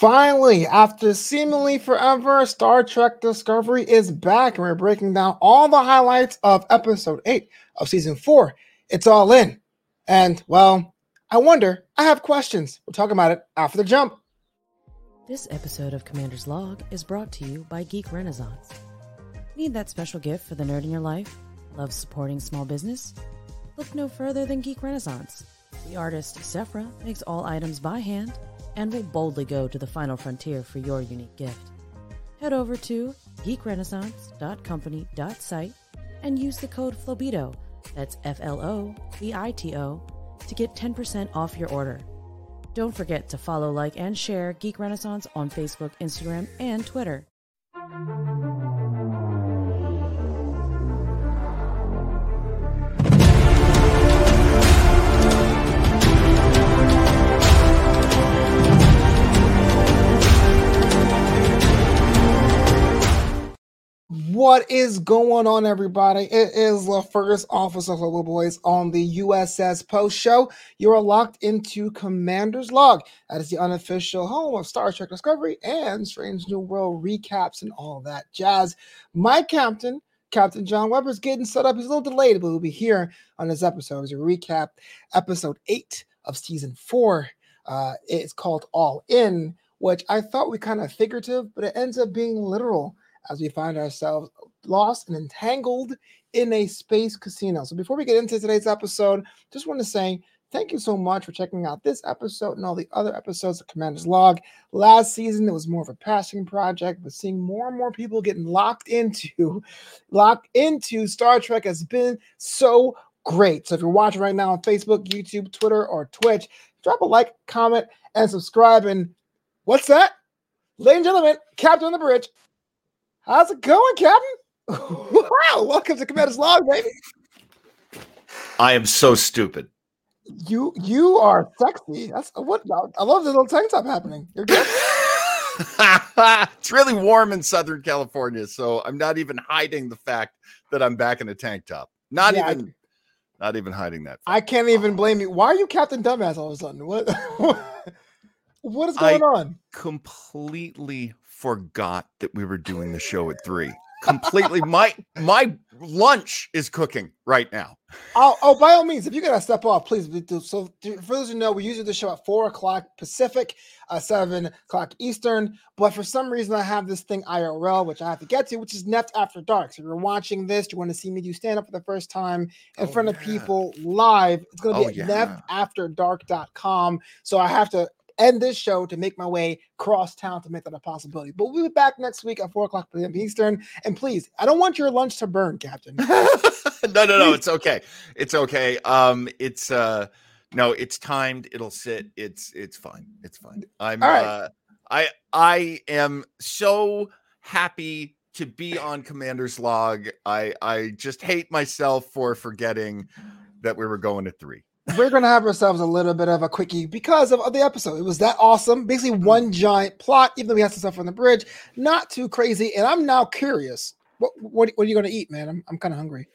Finally, after seemingly forever, Star Trek Discovery is back, and we're breaking down all the highlights of episode 8 of season 4. It's all in. And, well, I wonder, I have questions. We'll talk about it after the jump. This episode of Commander's Log is brought to you by Geek Renaissance. Need that special gift for the nerd in your life? Love supporting small business? Look no further than Geek Renaissance. The artist Sephra makes all items by hand and will boldly go to the final frontier for your unique gift. Head over to geekrenaissance.company.site and use the code FLOBITO, that's F L O B I T O, to get 10% off your order. Don't forget to follow, like, and share Geek Renaissance on Facebook, Instagram, and Twitter. What is going on, everybody? It is the first officer of Little Boys on the USS Post Show. You are locked into Commander's Log. That is the unofficial home of Star Trek Discovery and Strange New World recaps and all that jazz. My captain, Captain John Weber, is getting set up. He's a little delayed, but he'll be here on this episode as a recap episode eight of season four. Uh, it's called All In, which I thought we kind of figurative, but it ends up being literal as we find ourselves lost and entangled in a space casino. So before we get into today's episode, just want to say thank you so much for checking out this episode and all the other episodes of Commander's Log. Last season it was more of a passion project, but seeing more and more people getting locked into locked into Star Trek has been so great. So if you're watching right now on Facebook, YouTube, Twitter, or Twitch, drop a like, comment, and subscribe. And what's that? Ladies and gentlemen, Captain on the Bridge, How's it going, Captain? wow, welcome to Commander's Log, baby. I am so stupid. You you are sexy. That's what I love the little tank top happening. You're good. it's really warm in Southern California, so I'm not even hiding the fact that I'm back in a tank top. Not yeah, even I, not even hiding that. Fact. I can't even blame you. Why are you Captain Dumbass all of a sudden? What what is going I on? Completely forgot that we were doing the show at three. Completely, my my lunch is cooking right now. Oh, oh, by all means, if you gotta step off, please do. So, for those who know, we usually do the show at four o'clock Pacific, uh, seven o'clock Eastern. But for some reason, I have this thing IRL, which I have to get to, which is Neft After Dark. So, if you're watching this, you want to see me do stand up for the first time in oh, front yeah. of people live. It's gonna be oh, at yeah. neftafterdark.com. So, I have to end this show to make my way cross town to make that a possibility. But we'll be back next week at four o'clock p.m. Eastern. And please, I don't want your lunch to burn, Captain. no, no, no. It's okay. It's okay. Um, it's uh no, it's timed. It'll sit. It's it's fine. It's fine. I'm right. uh I I am so happy to be on Commander's log. I I just hate myself for forgetting that we were going to three we're gonna have ourselves a little bit of a quickie because of, of, the episode. It was that awesome. Basically, mm. one giant plot, even though we had some stuff on the bridge, not too crazy. And I'm now curious. What what, what are you gonna eat, man? I'm I'm kind of hungry.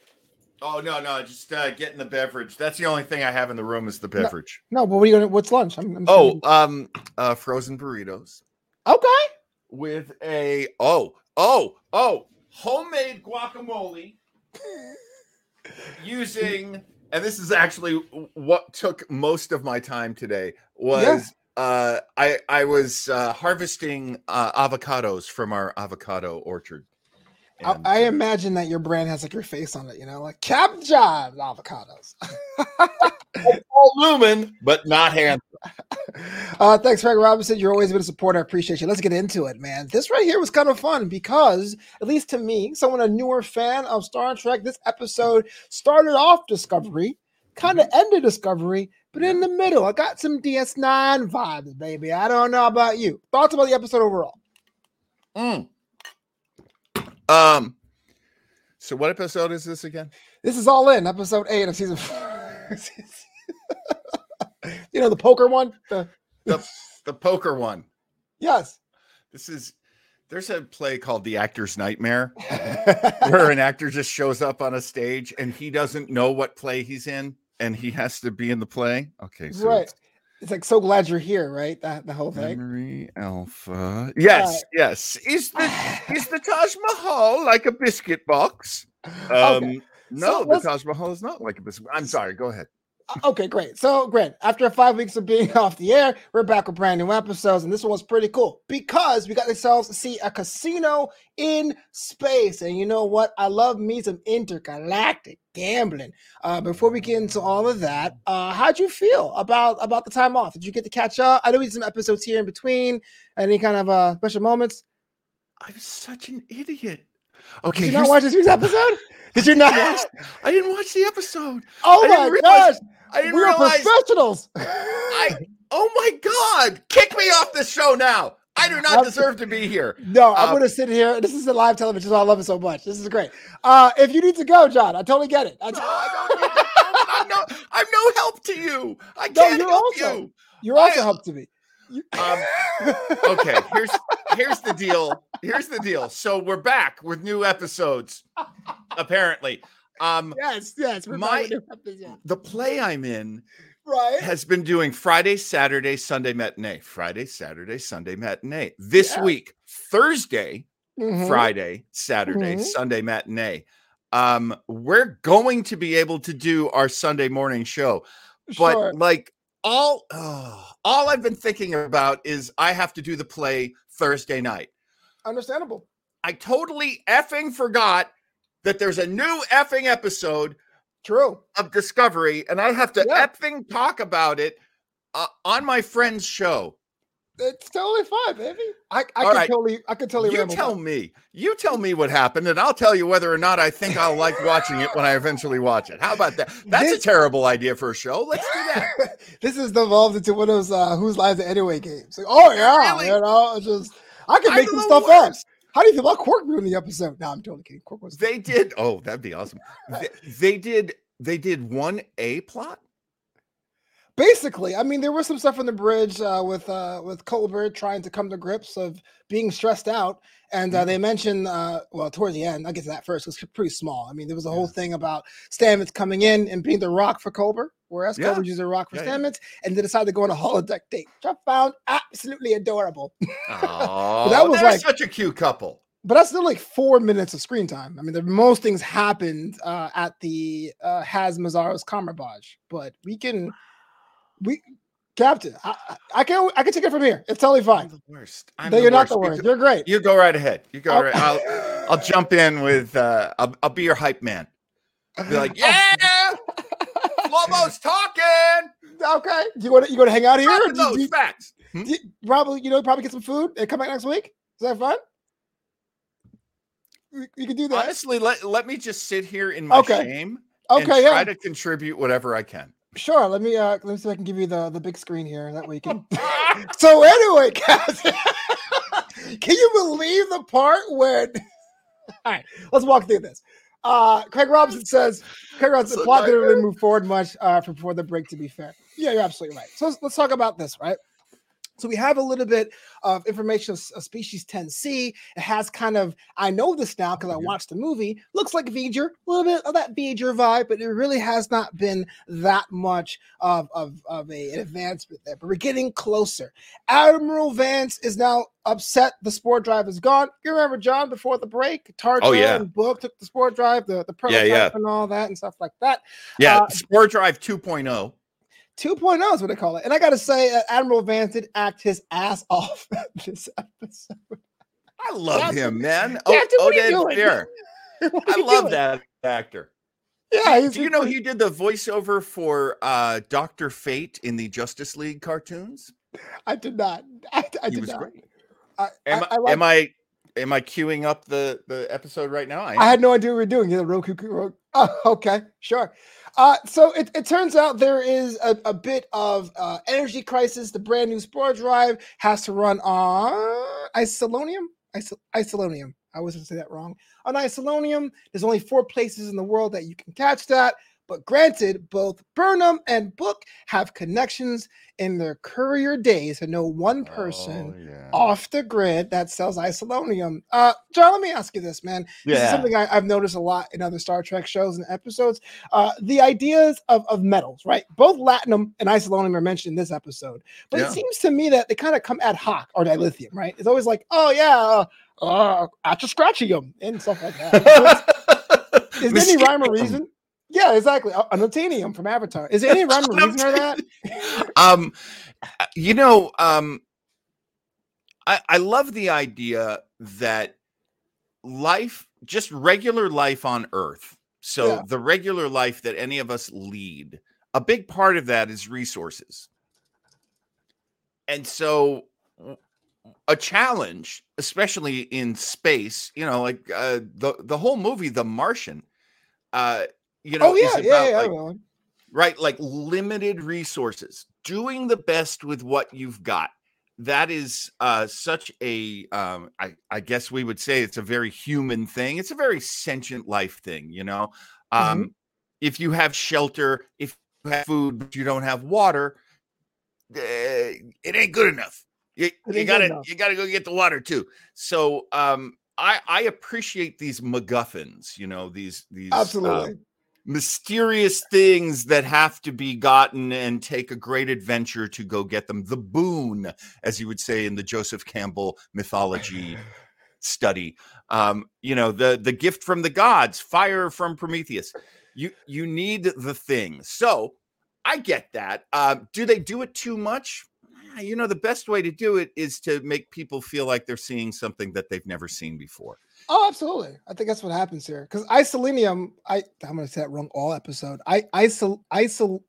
Oh no, no, just uh, getting the beverage. That's the only thing I have in the room is the beverage. No, no but what are you gonna? What's lunch? I'm, I'm oh, um, uh, frozen burritos. Okay. With a oh oh oh homemade guacamole using and this is actually what took most of my time today was yeah. uh, I I was uh, harvesting uh, avocados from our avocado orchard. And, I, I, imagine that your brand has like your face on it, you know, like Cap John avocados. all lumen, but not handsome. Uh, thanks, Frank Robinson. You're always been a supporter. I appreciate you. Let's get into it, man. This right here was kind of fun because, at least to me, someone a newer fan of Star Trek, this episode started off Discovery, kind of mm-hmm. ended Discovery, but in the middle, I got some DS9 vibes, baby. I don't know about you. Thoughts about the episode overall? Mm. Um. So, what episode is this again? This is all in episode eight of season four. you know the poker one, the the, the poker one. Yes. This is there's a play called The Actor's Nightmare where an actor just shows up on a stage and he doesn't know what play he's in and he has to be in the play. Okay, so right. It's like so glad you're here, right? That the whole thing. Memory Alpha. Yes, uh, yes. Is the is the Taj Mahal like a biscuit box? Um, okay. no, so the Taj Mahal is not like a biscuit. I'm sorry. Go ahead. Uh, okay, great. So, great. After five weeks of being off the air, we're back with brand new episodes, and this one was pretty cool because we got ourselves to see a casino in space. And you know what? I love me some intergalactic gambling. Uh, before we get into all of that, uh, how'd you feel about about the time off? Did you get to catch up? I know we did some episodes here in between. Any kind of uh, special moments? I'm such an idiot. Okay, did you not watch this week's episode? Did you not? I didn't watch the episode. Oh my gosh! I didn't We're realize. professionals. I oh my god! Kick me off the show now. I do not deserve to be here. No, I'm um, going to sit here. This is a live television, so I love it so much. This is great. Uh, if you need to go, John, I totally get it. I'm no, I'm no help to you. I can't no, you're help also, you. You're also I, help to me. Um, okay, here's here's the deal. Here's the deal. So we're back with new episodes. Apparently, um, yes, yes. my the play I'm in right has been doing Friday, Saturday, Sunday matinee. Friday, Saturday, Sunday matinee. This yeah. week, Thursday, mm-hmm. Friday, Saturday, mm-hmm. Sunday matinee. Um, we're going to be able to do our Sunday morning show, but sure. like all oh, all I've been thinking about is I have to do the play Thursday night. Understandable. I totally effing forgot that there's a new effing episode true of Discovery, and I have to yeah. effing talk about it uh, on my friend's show. It's totally fine, baby. I, I can right. totally, I can totally. You tell me, you tell me what happened, and I'll tell you whether or not I think I'll like watching it when I eventually watch it. How about that? That's this, a terrible idea for a show. Let's do that. this has evolved into one of those uh, "Whose Lines Anyway" games. Like, oh yeah, really? you know, just I can make some stuff worst. up. How do you feel about Quark doing the episode? No, I'm totally kidding. Quark was. They did. Oh, that'd be awesome. they, they did. They did one A plot. Basically, I mean, there was some stuff on the bridge uh, with uh, with Culber trying to come to grips of being stressed out, and uh, they mm-hmm. mentioned, uh, well, towards the end, I'll get to that first. It's pretty small. I mean, there was a whole thing about Stamets coming in and being the rock for Culber, whereas yeah. Culber uses a rock for yeah, Stamets, yeah. and they decided to go on a holodeck date, which I found absolutely adorable. Oh, that was like such a cute couple but that's still like four minutes of screen time. I mean, the most things happened uh, at the uh, Has Mazzaro's Kamar-Taj, but we can we Captain, I, I, can I can take it from here. It's totally fine. I'm the worst. I'm no, you're not the worst. You are great. You go right ahead. You go right. I'll I'll jump in with uh I'll, I'll be your hype man. I'll be like, yeah, Lobo's talking. Okay. You want to you going to hang out here? Do, those do, facts. Hmm? You, probably you know probably get some food and come back next week. Is that fun? You can do that. Honestly, let, let me just sit here in my okay. shame. Okay, and yeah. try to contribute whatever I can. Sure. Let me uh let me see if I can give you the the big screen here. That way you can. so anyway, guys, can you believe the part when? All right, let's walk through this. Uh, Craig Robinson says Craig Robinson plot didn't really move forward much uh, before the break. To be fair, yeah, you're absolutely right. So let's, let's talk about this, right? So we have a little bit of information of, of species 10C. It has kind of, I know this now because I watched the movie, looks like V'ger, a little bit of that V'ger vibe, but it really has not been that much of, of, of a, an advancement there. But we're getting closer. Admiral Vance is now upset the spore drive is gone. You remember, John, before the break, Tarka oh, yeah. and Book took the spore drive, the, the prototype yeah, yeah. and all that and stuff like that. Yeah, uh, spore drive 2.0. 2.0 is what they call it. And I got to say, uh, Admiral Vance did act his ass off this episode. I love Captain, him, man. Oh, Oded Fehr. I love doing? that actor. Yeah, do you know he did the voiceover for uh, Doctor Fate in the Justice League cartoons? I did not. I, I did not. I, am, I, I am I am I queuing up the the episode right now? I, had no idea what we were doing. Yeah, Roku. Roku. Oh, okay, sure. Uh, so it, it turns out there is a, a bit of uh, energy crisis. The brand new Spore Drive has to run on isolonium. Isol- isolonium. I was going to say that wrong. On isolonium, there's only four places in the world that you can catch that. But granted, both Burnham and Book have connections in their courier days to know one person Oh, yeah. off the grid that sells isolonium. Uh, John, let me ask you this, man. Yeah. This is something I, I've noticed a lot in other Star Trek shows and episodes. Uh, the ideas of, of metals, right? Both latinum and isolonium are mentioned in this episode, but Yeah. it seems to me that they kind of come ad hoc or dilithium, right? It's always like, oh yeah, uh, uh and stuff like that. Is there any rhyme or reason? Yeah, exactly. Unobtainium from Avatar. Is there any rhyme or reason for that? um uh, you know um I, I love the idea that life just regular life on earth so Yeah. the regular life that any of us lead a big part of that is resources and so a challenge especially in space you know like uh the the whole movie the martian uh you know oh yeah, is yeah, about, yeah. like, right like limited resources doing the best with what you've got that is uh such a um i i guess we would say it's a very human thing it's a very sentient life thing you know um Mhm. if you have shelter if you have food but you don't have water eh, it ain't good enough you, you gotta enough. you gotta go get the water too so um i i appreciate these MacGuffins, you know these these uh, Absolutely. Mysterious things that have to be gotten and take a great adventure to go get them. The boon, as you would say in the Joseph Campbell mythology study. Um, you know, the the gift from the gods, fire from Prometheus. You you need the thing. So I get that. Uh, do they do it too much? Ah, You know, the best way to do it is to make people feel like they're seeing something that they've never seen before. Oh, absolutely. I think that's what happens here. Because isolinium, I I'm gonna say that wrong all episode. I isol isol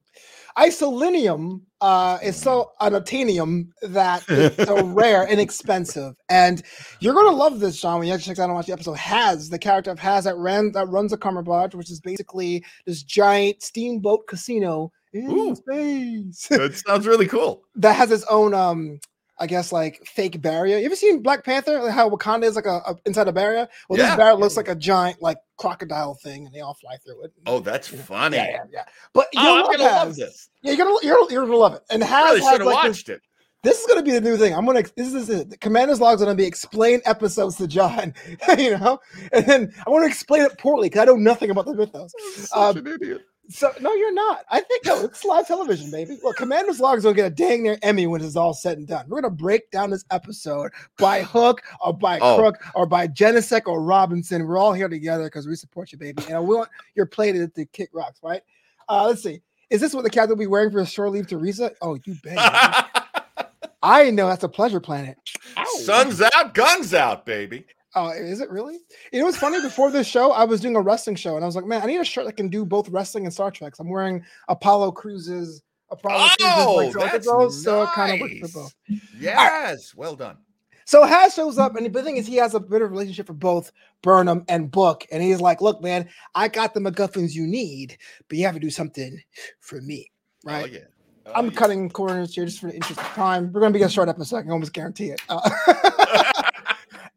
isolinium uh is so unobtainium that it's so rare and expensive. And you're gonna love this, John, when you actually check out and watch the episode. Has the character of Has that ran that runs a Cumberbatch, which is basically this giant steamboat casino in Ooh. space that sounds really cool. that has its own um I guess like fake barrier. You ever seen Black Panther? Like how Wakanda is like a, a inside a barrier. Well, Yeah. this barrier looks like a giant like crocodile thing, and they all fly through it. Oh, that's Yeah. funny. yeah, yeah, yeah. But Oh, I'm love gonna love Has. this. Yeah, you're gonna you're, you're gonna love it. And I Has really should have like this, watched it. this is gonna be the new thing. I'm gonna this is it. The Commander's Log is gonna be explain episodes to John, you know, and then I want to explain it poorly because I know nothing about the mythos. Such Um, an idiot. So no, you're not. I think no, it's live television, baby. Well, Commander's Log is gonna get a dang near Emmy when it's all said and done. We're gonna break down this episode by hook or by Oh. crook or by Genesec or Robinson. We're all here together because we support you, baby. And we want your play to, to kick rocks, right? Uh, let's see. Is this what the captain will be wearing for his shore leave to Risa? Oh, you bet. I know that's a pleasure planet. Ow. Sun's out, guns out, baby. Oh, is it really? You know what's funny? Before this show, I was doing a wrestling show, and I was like, "Man, I need a shirt that can do both wrestling and Star Trek." So I'm wearing Apollo Cruises, Apollo Oh, Cruises, like that's those, so it kind of works for both. Yes, well done. So Has shows up, and the thing is, he has a bit of relationship for both Burnham and Book, and he's like, "Look, man, I got the MacGuffins you need, but you have to do something for me, right?" Oh, yeah. Oh, I'm yeah. cutting corners here just for the interest of time. We're gonna be a short episode. I can almost guarantee it. Uh,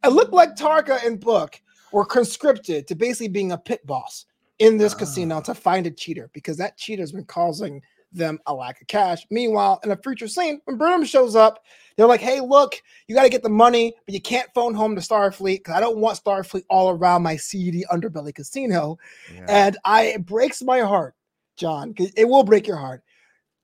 it looked like Tarka and Book were conscripted to basically being a pit boss in this casino ah. to find a cheater because that cheater has been causing them a lack of cash. Meanwhile, in a future scene, when Burnham shows up, they're like, "Hey, look, you got to get the money, but you can't phone home to Starfleet because I don't want Starfleet all around my seedy underbelly casino." Yeah. And I it breaks my heart, John, it will break your heart.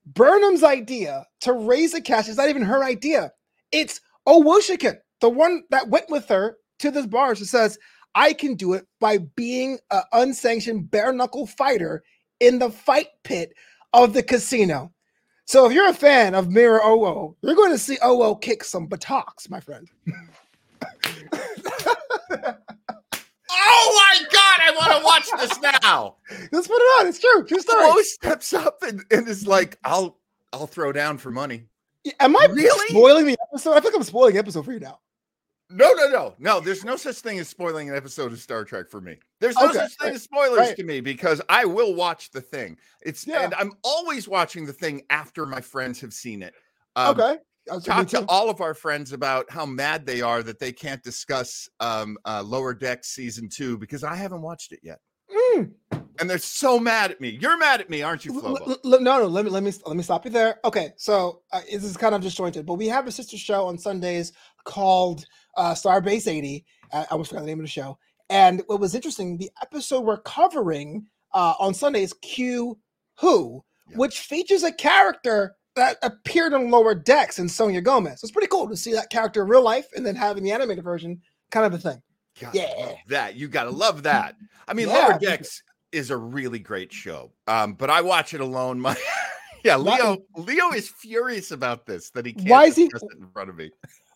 Burnham's idea to raise the cash is not even her idea. It's Owosekun, the one that went with her to this bar. She says, I can do it by being an unsanctioned bare knuckle fighter in the fight pit of the casino. So if you're a fan of Mirror OO, you're going to see OO kick some buttocks, my friend. oh my god, I want to watch this now. Let's put it on. It's true. True story. Flo steps up and, and is like, I'll I'll throw down for money. Am I Really? spoiling the episode? I think I'm spoiling the episode for you now. No, no, no, no. There's no such thing as spoiling an episode of Star Trek for me. There's no Okay, such thing right, as spoilers right. to me because I will watch the thing. It's Yeah. and I'm always watching the thing after my friends have seen it. Um, okay. Me Talk to all of our friends about how mad they are that they can't discuss um, uh, Lower Deck season two because I haven't watched it yet. Mm. and they're so mad at me. You're mad at me, aren't you, Flobo? L- l- no, no. Let me let me let me stop you there. Okay, so uh, this is kind of disjointed, but we have a sister show on Sundays called uh, Starbase 80. I almost forgot the name of the show. And what was interesting, the episode we're covering uh, on Sunday is Q Who, Yeah. which features a character that appeared on Lower Decks in Sonia Gomez. So it's pretty cool to see that character in real life and then having the animated version, kind of a thing. God, Yeah. that you gotta love that. I mean, Yeah. Lower Decks is a really great show. Um, but I watch it alone. My yeah, Leo. Leo is furious about this that he can't Why is he- in front of me.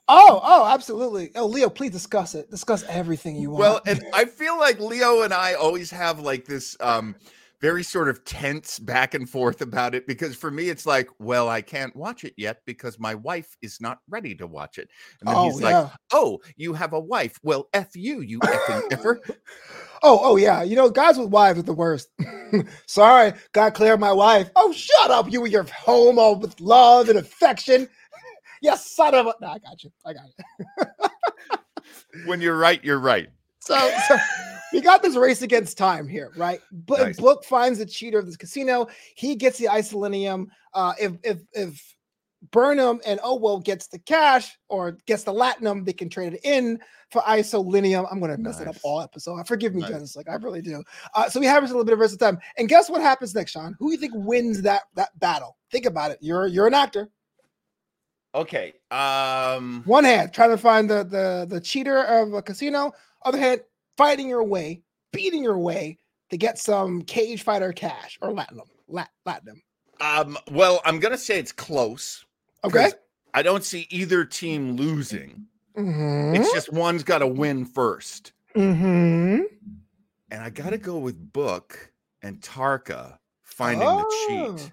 Oh, oh, absolutely. Oh, Leo, please discuss it. Discuss everything you want. Well, and I feel like Leo and I always have like this um very sort of tense back and forth about it because for me it's like, well, I can't watch it yet because my wife is not ready to watch it. And then oh, he's like, yeah. "Oh, you have a wife? Well, f you, you effing effer." Oh, oh yeah. You know, guys with wives are the worst. Sorry, got clear my wife. Oh, shut up, you and your home all with love and affection. Yes, son of a. No, I got you. I got you. When you're right, you're right. So, so we got this race against time here, right? But Nice. Book finds the cheater of this casino. He gets the isolinium. Uh, if if if Burnham and Owo gets the cash or gets the latinum, they can trade it in for isolinium. I'm gonna mess it up all episode. Forgive me, Nice. Dennis. Like I really do. Uh, so we have a little bit of rest of time. And guess what happens next, Sean? Who do you think wins that that battle? Think about it. You're you're an actor. Okay. Um One hand trying to find the the the cheater of a casino. Other hand fighting your way, beating your way to get some cage fighter cash or latinum. Lat, latinum. um well, I'm going to say it's close. Okay. I don't see either team losing. Mm-hmm. It's just one's got to win first. mm-hmm. And I got to go with Book and Tarka finding the cheat.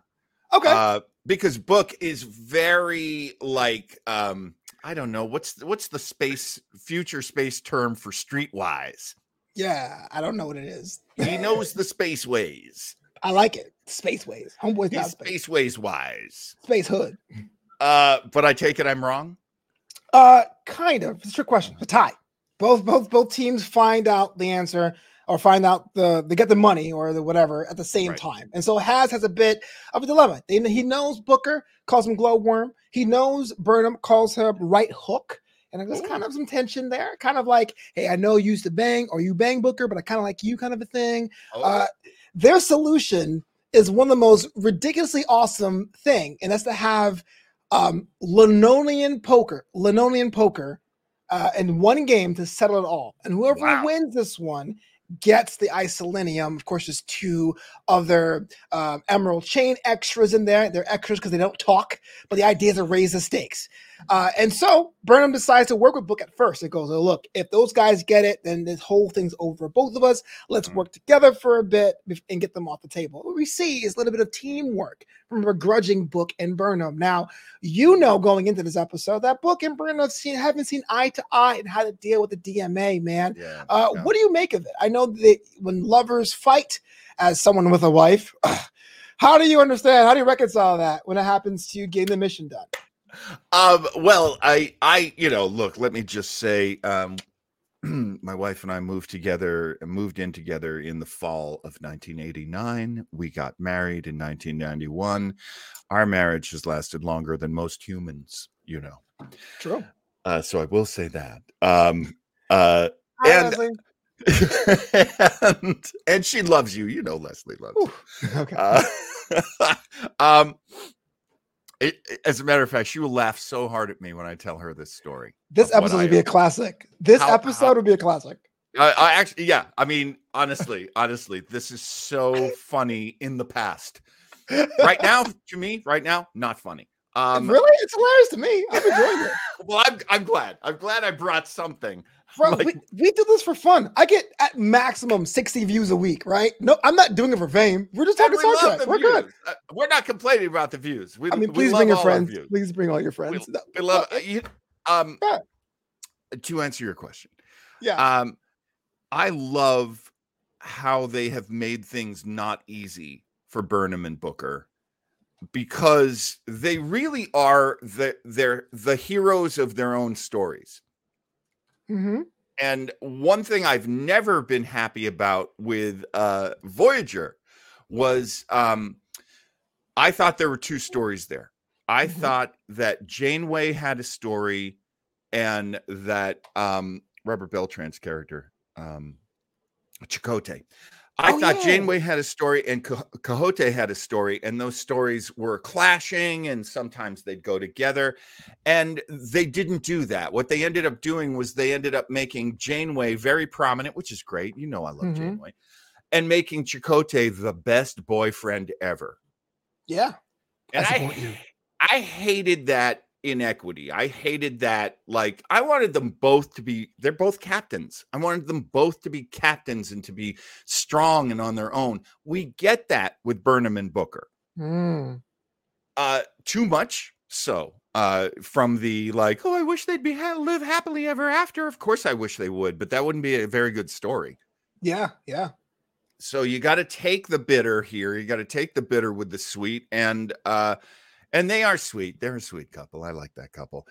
Oh, Okay. Uh, because Book is very like um I don't know what's what's the space future space term for streetwise. yeah, I don't know what it is. He knows the space ways. I like it. Spaceways. Homeboy's not He's space. space ways wise. Space hood. Uh, but I take it I'm wrong. Uh, kind of. It's a trick question. It's a tie. Both both both teams find out the answer or find out the they get the money or the whatever at the same Right. time. And so Has has a bit of a dilemma. They, he knows Booker calls him glowworm. He knows Burnham calls him right hook. And there's kind of some tension there, kind of like, hey, I know you used to bang or you bang Booker, but I kind of like you, kind of a thing. Oh, Uh, their solution is one of the most ridiculously awesome thing, and that's to have um, Linonian poker, Linonian poker, uh, in one game to settle it all. And whoever Wow. wins this one gets the isolinium. Of course, there's two other um, emerald chain extras in there. They're extras because they don't talk, but the idea is to raise the stakes. Uh, and so Burnham decides to work with Book at first. It goes, oh, look, if those guys get it, then this whole thing's over both of us. Let's Mm. work together for a bit and get them off the table. What we see is a little bit of teamwork from begrudging Book and Burnham. Now, you know, going into this episode, that Book and Burnham have seen, haven't seen eye to eye and how to deal with the DMA, man. yeah. Uh, yeah. What do you make of it? I know that when lovers fight, as someone with a wife, how do you understand? How do you reconcile that when it happens to you getting the mission done? Um, well, I, I, you know, look, let me just say, um, my wife and I moved together, moved in together in the fall of 1989. We got married in 1991. Our marriage has lasted longer than most humans, you know. True. Uh, so I will say that. Um, uh, Hi, And- Leslie. and, and she loves you, you know. Leslie loves you. Okay. Uh, um, it, it- as a matter of fact, she will laugh so hard at me when I tell her this story. this episode would be a classic. This How- episode how- would be a classic. I, I actually, yeah. I mean, honestly, honestly, this is so funny in the past. Right now, to me, right now, not funny. Um, really? It's hilarious to me. I'm enjoying it. well, I'm, I'm glad. I'm glad I brought something. Bro, Like- we, we do this for fun. I get at maximum 60 views a week, right? No, I'm not doing it for fame. We're just talking we Star Trek. We're good. Uh, we're not complaining about the views. We, I mean, please bring your friends. Please bring all your friends. No, We love uh, you. Um, Yeah. to answer your question, yeah. um, I love how they have made things not easy for Burnham and Booker because they really are the they're the heroes of their own stories. Hmm and one thing I've never been happy about with uh, Voyager was um, I thought there were two stories there. I mm-hmm. thought that Janeway had a story and that um, Robert Beltran's character, um, Chakotay, I oh, thought yeah. Janeway had a story and Chakotay had a story, and those stories were clashing, and sometimes they'd go together. And they didn't do that. What they ended up doing was they ended up making Janeway very prominent, which is great. You know, I love mm-hmm. Janeway, and making Chakotay the best boyfriend ever. Yeah. And I, I hated that inequity. I hated that. Like, I wanted them both to be, they're both captains. I wanted them both to be captains and to be strong and on their own. We get that with Burnham and Booker. Mm. Uh, too much so. Uh, from the like, oh, I wish they'd be ha- live happily ever after. Of course, I wish they would, but that wouldn't be a very good story. Yeah, yeah. So you got to take the bitter here. You got to take the bitter with the sweet, and uh, and they are sweet. They're a sweet couple. I like that couple.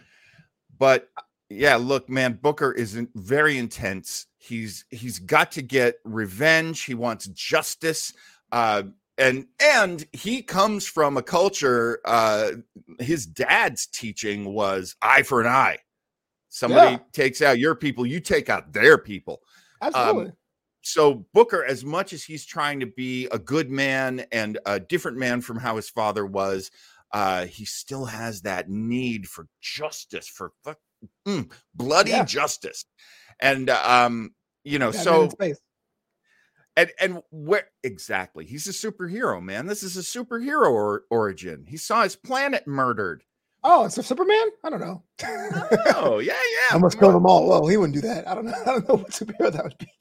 But uh, yeah, look, man, Booker is very intense. He's he's got to get revenge. He wants justice. Uh, and and he comes from a culture. Uh, his dad's teaching was eye for an eye. Somebody yeah. takes out your people, you take out their people. Um, Absolutely. Um, so Booker, as much as he's trying to be a good man and a different man from how his father was, uh, he still has that need for justice, for mm, bloody yeah. justice. And um, you know, so and and where exactly he's a superhero, man. This is a superhero or, origin. He saw his planet murdered. Oh, it's a Superman? I don't know. Oh, yeah, yeah. I must kill them all. Well, he wouldn't do that. I don't know. I don't know what superhero that would be.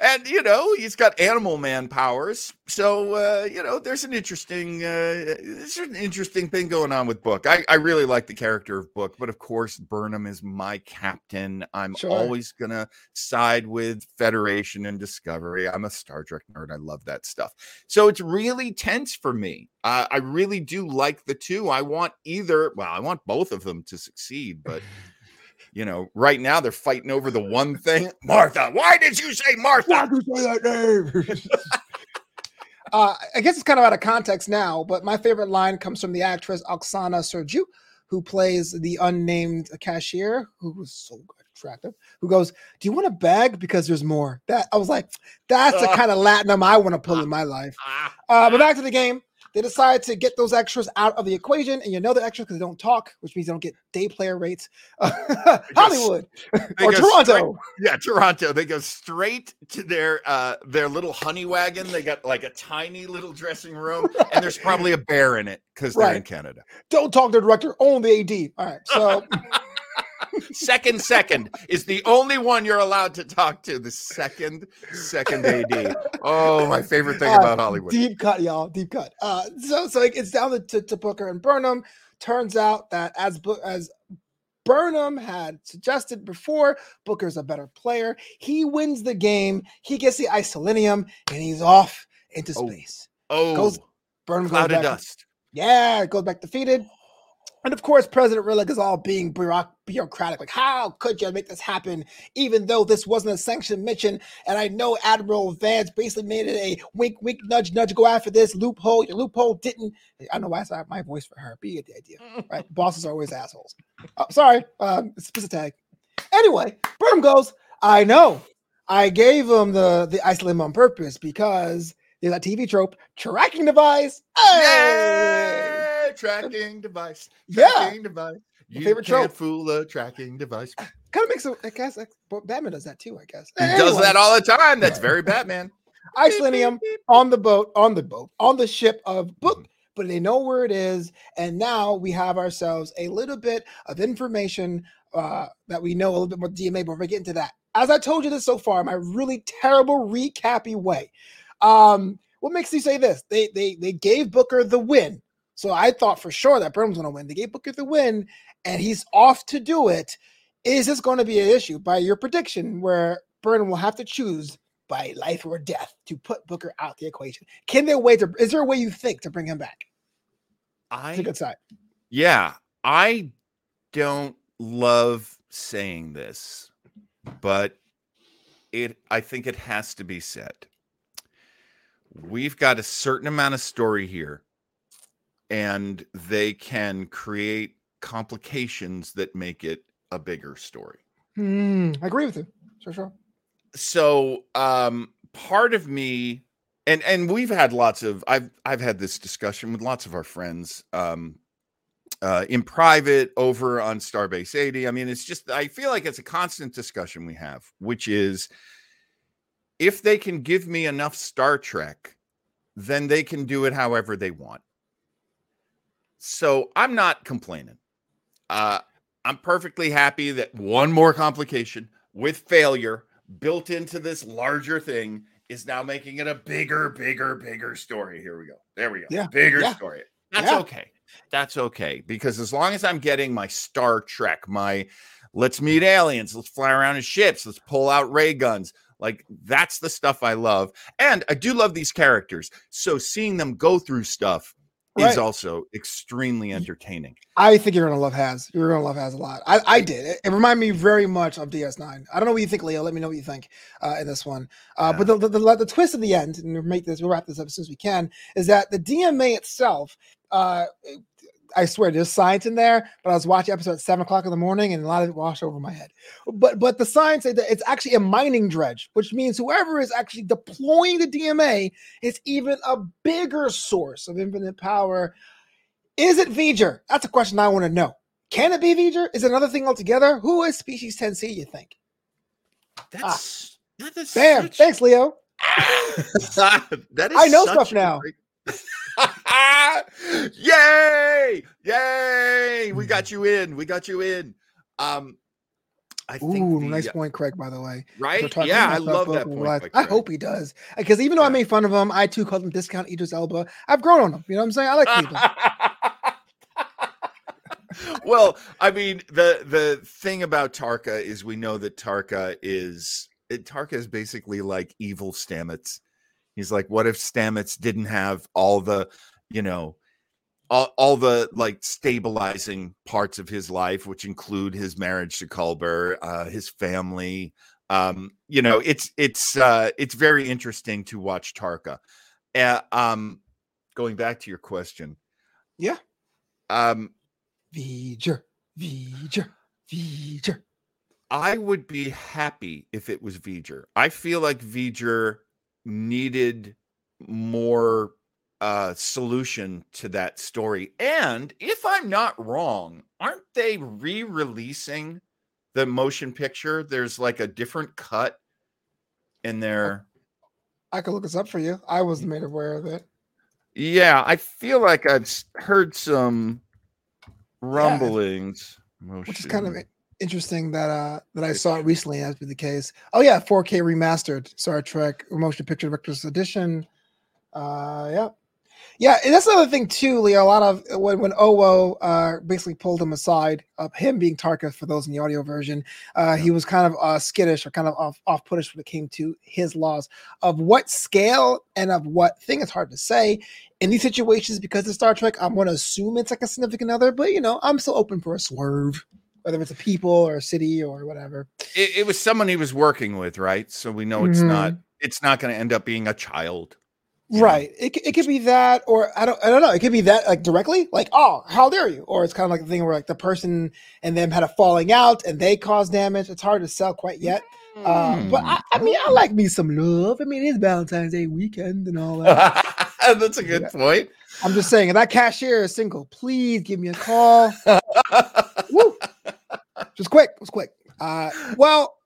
and you know, he's got animal man powers. So uh, you know, there's an interesting uh there's an interesting thing going on with Book. I, I really like the character of Book, but of course, Burnham is my captain. I'm sure. always gonna side with Federation and Discovery. I'm a Star Trek nerd. I love that stuff. So it's really tense for me. Uh, I really do like the two. I want either, well, I want both of them to succeed, but you know, right now they're fighting over the one thing. Martha, why did you say Martha? Why did you say that name? uh, I guess it's kind of out of context now, but my favorite line comes from the actress Oksana Sergiu, who plays the unnamed cashier, who was so attractive, who goes, Do you want a bag? Because there's more. That I was like, that's the kind of Latinum I want to pull in my life. Uh, but back to the game. They decide to get those extras out of the equation, and you know the extras because they don't talk, which means they don't get day player rates. Hollywood or Toronto. Straight, yeah, Toronto. They go straight to their uh, their little honey wagon. They got like a tiny little dressing room, right. and there's probably a bear in it because they're right. in Canada. Don't talk to the director, own the AD. All right, so. second second is the only one you're allowed to talk to. The second second AD. Oh, my favorite thing uh, about Hollywood. Deep cut, y'all. Deep cut. Uh, so so it's down to, to, Booker and Burnham. Turns out that as as Burnham had suggested before, Booker's a better player. He wins the game. He gets the isolinium, and he's off into oh. space. Oh, goes Burnham cloud goes of dust. Yeah, goes back defeated. And of course, President Rillak is all being bureaucratic. Like, how could you make this happen, even though this wasn't a sanctioned mission? And I know Admiral Vance basically made it a wink, wink, nudge, nudge, go after this loophole. Your loophole didn't. I know why I have my voice for her, but you get the idea, right? Bosses are always assholes. Oh, sorry, um, it's a tag. Anyway, Burnham goes, I know. I gave him the the isolate on purpose because there's a TV trope tracking device. Hey! Tracking device. Tracking yeah. device. You favorite can't trope. fool a tracking device. Kind of makes a, I guess Batman does that too, I guess. He anyway. does that all the time. That's very Batman. Isolinium on the boat, on the boat, on the ship of book, but they know where it is. And now we have ourselves a little bit of information uh, that we know a little bit more DMA, but we're getting to that. As I told you this so far, my really terrible recappy way. Um, what makes you say this? They they they gave Booker the win so I thought for sure that Burnham's going to win. They gave Booker the win, and he's off to do it. Is this going to be an issue by your prediction where Burnham will have to choose by life or death to put Booker out the equation? Can there way to? Is there a way you think to bring him back? I it's a good side. Yeah, I don't love saying this, but it I think it has to be said. We've got a certain amount of story here, and they can create complications that make it a bigger story. Mm, I agree with you. Sure, sure. So, um, part of me, and and we've had lots of I've I've had this discussion with lots of our friends, um, uh, in private over on Starbase 80. I mean, it's just I feel like it's a constant discussion we have, which is if they can give me enough Star Trek, then they can do it however they want. So I'm not complaining. Uh, I'm perfectly happy that one more complication with failure built into this larger thing is now making it a bigger, bigger, bigger story. Here we go. There we go. Yeah. Bigger Yeah. story. That's Yeah. okay. That's okay. Because as long as I'm getting my Star Trek, my let's meet aliens, let's fly around in ships, let's pull out ray guns. Like that's the stuff I love. And I do love these characters. So seeing them go through stuff Right. is also extremely entertaining. I think you're gonna love Has. You're gonna love Has a lot. I, I did. It, it reminded me very much of DS9. I don't know what you think, Leo. Let me know what you think uh, in this one. Uh, But the, the, the, the twist at the end, and we'll make this, we'll wrap this up as soon as we can, is that the DMA itself. Uh, I swear, there's science in there. But I was watching episode at seven o'clock in the morning, and a lot of it washed over my head. But but the science that it's actually a mining dredge, which means whoever is actually deploying the DMA is even a bigger source of infinite power. Is it V'ger? That's a question I want to know. Can it be V'ger? Is it another thing altogether? Who is species 10C, you think? That's that is Ah. Bam. such- Thanks, Leo. that is I know such stuff now. great- Yay! Yay! We got you in. We got you in. Um I think Ooh, the, nice point, Craig, by the way. Right? Yeah, I love that point. by I hope he does. Because even though I made fun of him, I too called him discount Idris Elba. I've grown on him. You know what I'm saying? I like people. well, I mean, the the thing about Tarka is we know that Tarka is Tarka is basically like evil Stamets. He's like, what if Stamets didn't have all the, you know, all, all the like stabilizing parts of his life, which include his marriage to Culber, uh, his family. Um, you know, it's it's uh it's very interesting to watch Tarka. Uh, um going back to your question. Yeah. Um V'ger, V'ger, V'ger. I would be happy if it was V'ger. I feel like V'ger needed more uh solution to that story. And if I'm not wrong, aren't they re-releasing the motion picture? There's like a different cut in there. I could look this up for you. I wasn't made aware of it. Yeah, I feel like I've heard some rumblings. which is kind of interesting that uh that I saw it recently as be the case. Oh yeah, 4K remastered Star Trek Motion Picture Director's Edition. Uh yeah. Yeah, and that's another thing too, Leo. A lot of when when Owo uh basically pulled him aside, uh, him being Tarka for those in the audio version, uh he was kind of uh skittish or kind of off off puttish when it came to his laws of what scale and of what thing. It's hard to say in these situations because of Star Trek. I'm going to assume it's like a significant other, but you know, I'm still open for a swerve, whether it's a people or a city or whatever. it, it was someone he was working with, right? So we know it's not it's not going to end up being a child. Yeah. Right. It, it could be that, or I don't, I don't know. It could be that like directly, like, oh, how dare you? Or it's kind of like the thing where like the person and them had a falling out and they caused damage. It's hard to sell quite yet. Uh, but I, I mean, I like me some love. I mean, it's Valentine's Day weekend and all that. That's a good point. I'm just saying, if that cashier is single, please give me a call. Just quick, just quick. Uh, well,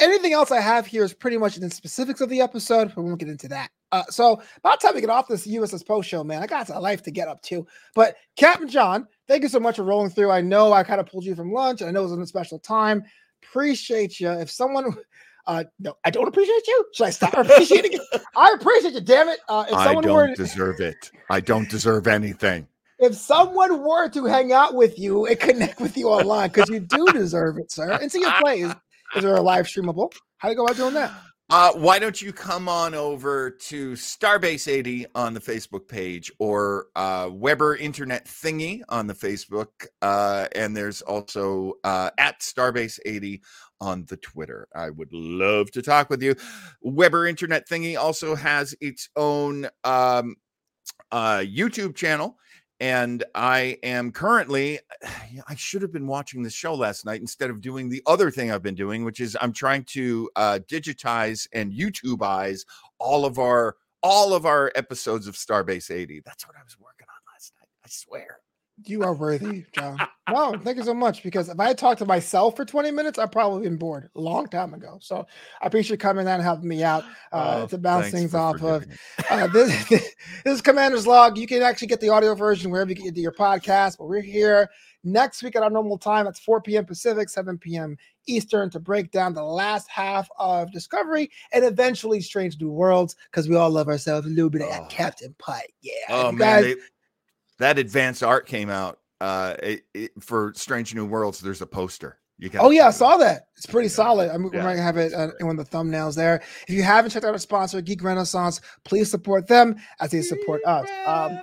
anything else I have here is pretty much in the specifics of the episode, but we won't get into that. Uh, so about time to get off this USS Post show, man. I got a life to get up to. But Captain John, thank you so much for rolling through. I know I kind of pulled you from lunch, and I know it was a special time. Appreciate you. If someone uh no, I don't appreciate you. Should I stop appreciating you? I appreciate you, damn it. Uh if I someone don't were deserve it. I don't deserve anything. If someone were to hang out with you and connect with you online, because you do deserve it, sir. And see your plays. Is there a live streamable? How do you go about doing that? Uh, why don't you come on over to Starbase 80 on the Facebook page or uh, Weber Internet Thingy on the Facebook. Uh, and there's also uh, at Starbase 80 on the Twitter. I would love to talk with you. Weber Internet Thingy also has its own um, uh, YouTube channel and I am currently, I should have been watching the show last night instead of doing the other thing I've been doing, which is I'm trying to uh, digitize and YouTubeize all of our all of our episodes of Starbase 80. That's what I was working on last night. I swear. You are worthy, John. no, thank you so much. Because if I had talked to myself for 20 minutes, I'd probably been bored a long time ago. So I appreciate you coming out and helping me out uh, oh, to bounce things off of. Uh, this, this is Commander's Log. You can actually get the audio version wherever you get your podcast, but we're here next week at our normal time. That's 4 p.m. Pacific, 7 p.m. Eastern to break down the last half of Discovery and eventually Strange New Worlds because we all love ourselves a little bit of oh. Captain Pike. Yeah. Oh, man. Guys, they- that advanced art came out uh, it, it, for Strange New Worlds. There's a poster. You oh yeah, I saw that. It's pretty yeah. solid. I mean, yeah. we might have it uh, in one of the thumbnails there. If you haven't checked out our sponsor, Geek Renaissance, please support them as they support us. Um,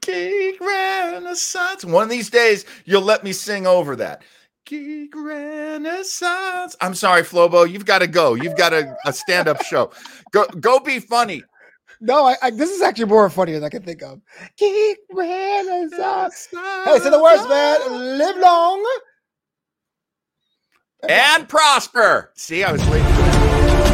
Geek Renaissance. One of these days, you'll let me sing over that. Geek Renaissance. I'm sorry, Flobo. You've got to go. You've got a, a stand-up show. Go, go be funny. No, I, I, this is actually more funny than I can think of. Renaissance. Hey, say the words, man. Live long and prosper. See, I was waiting.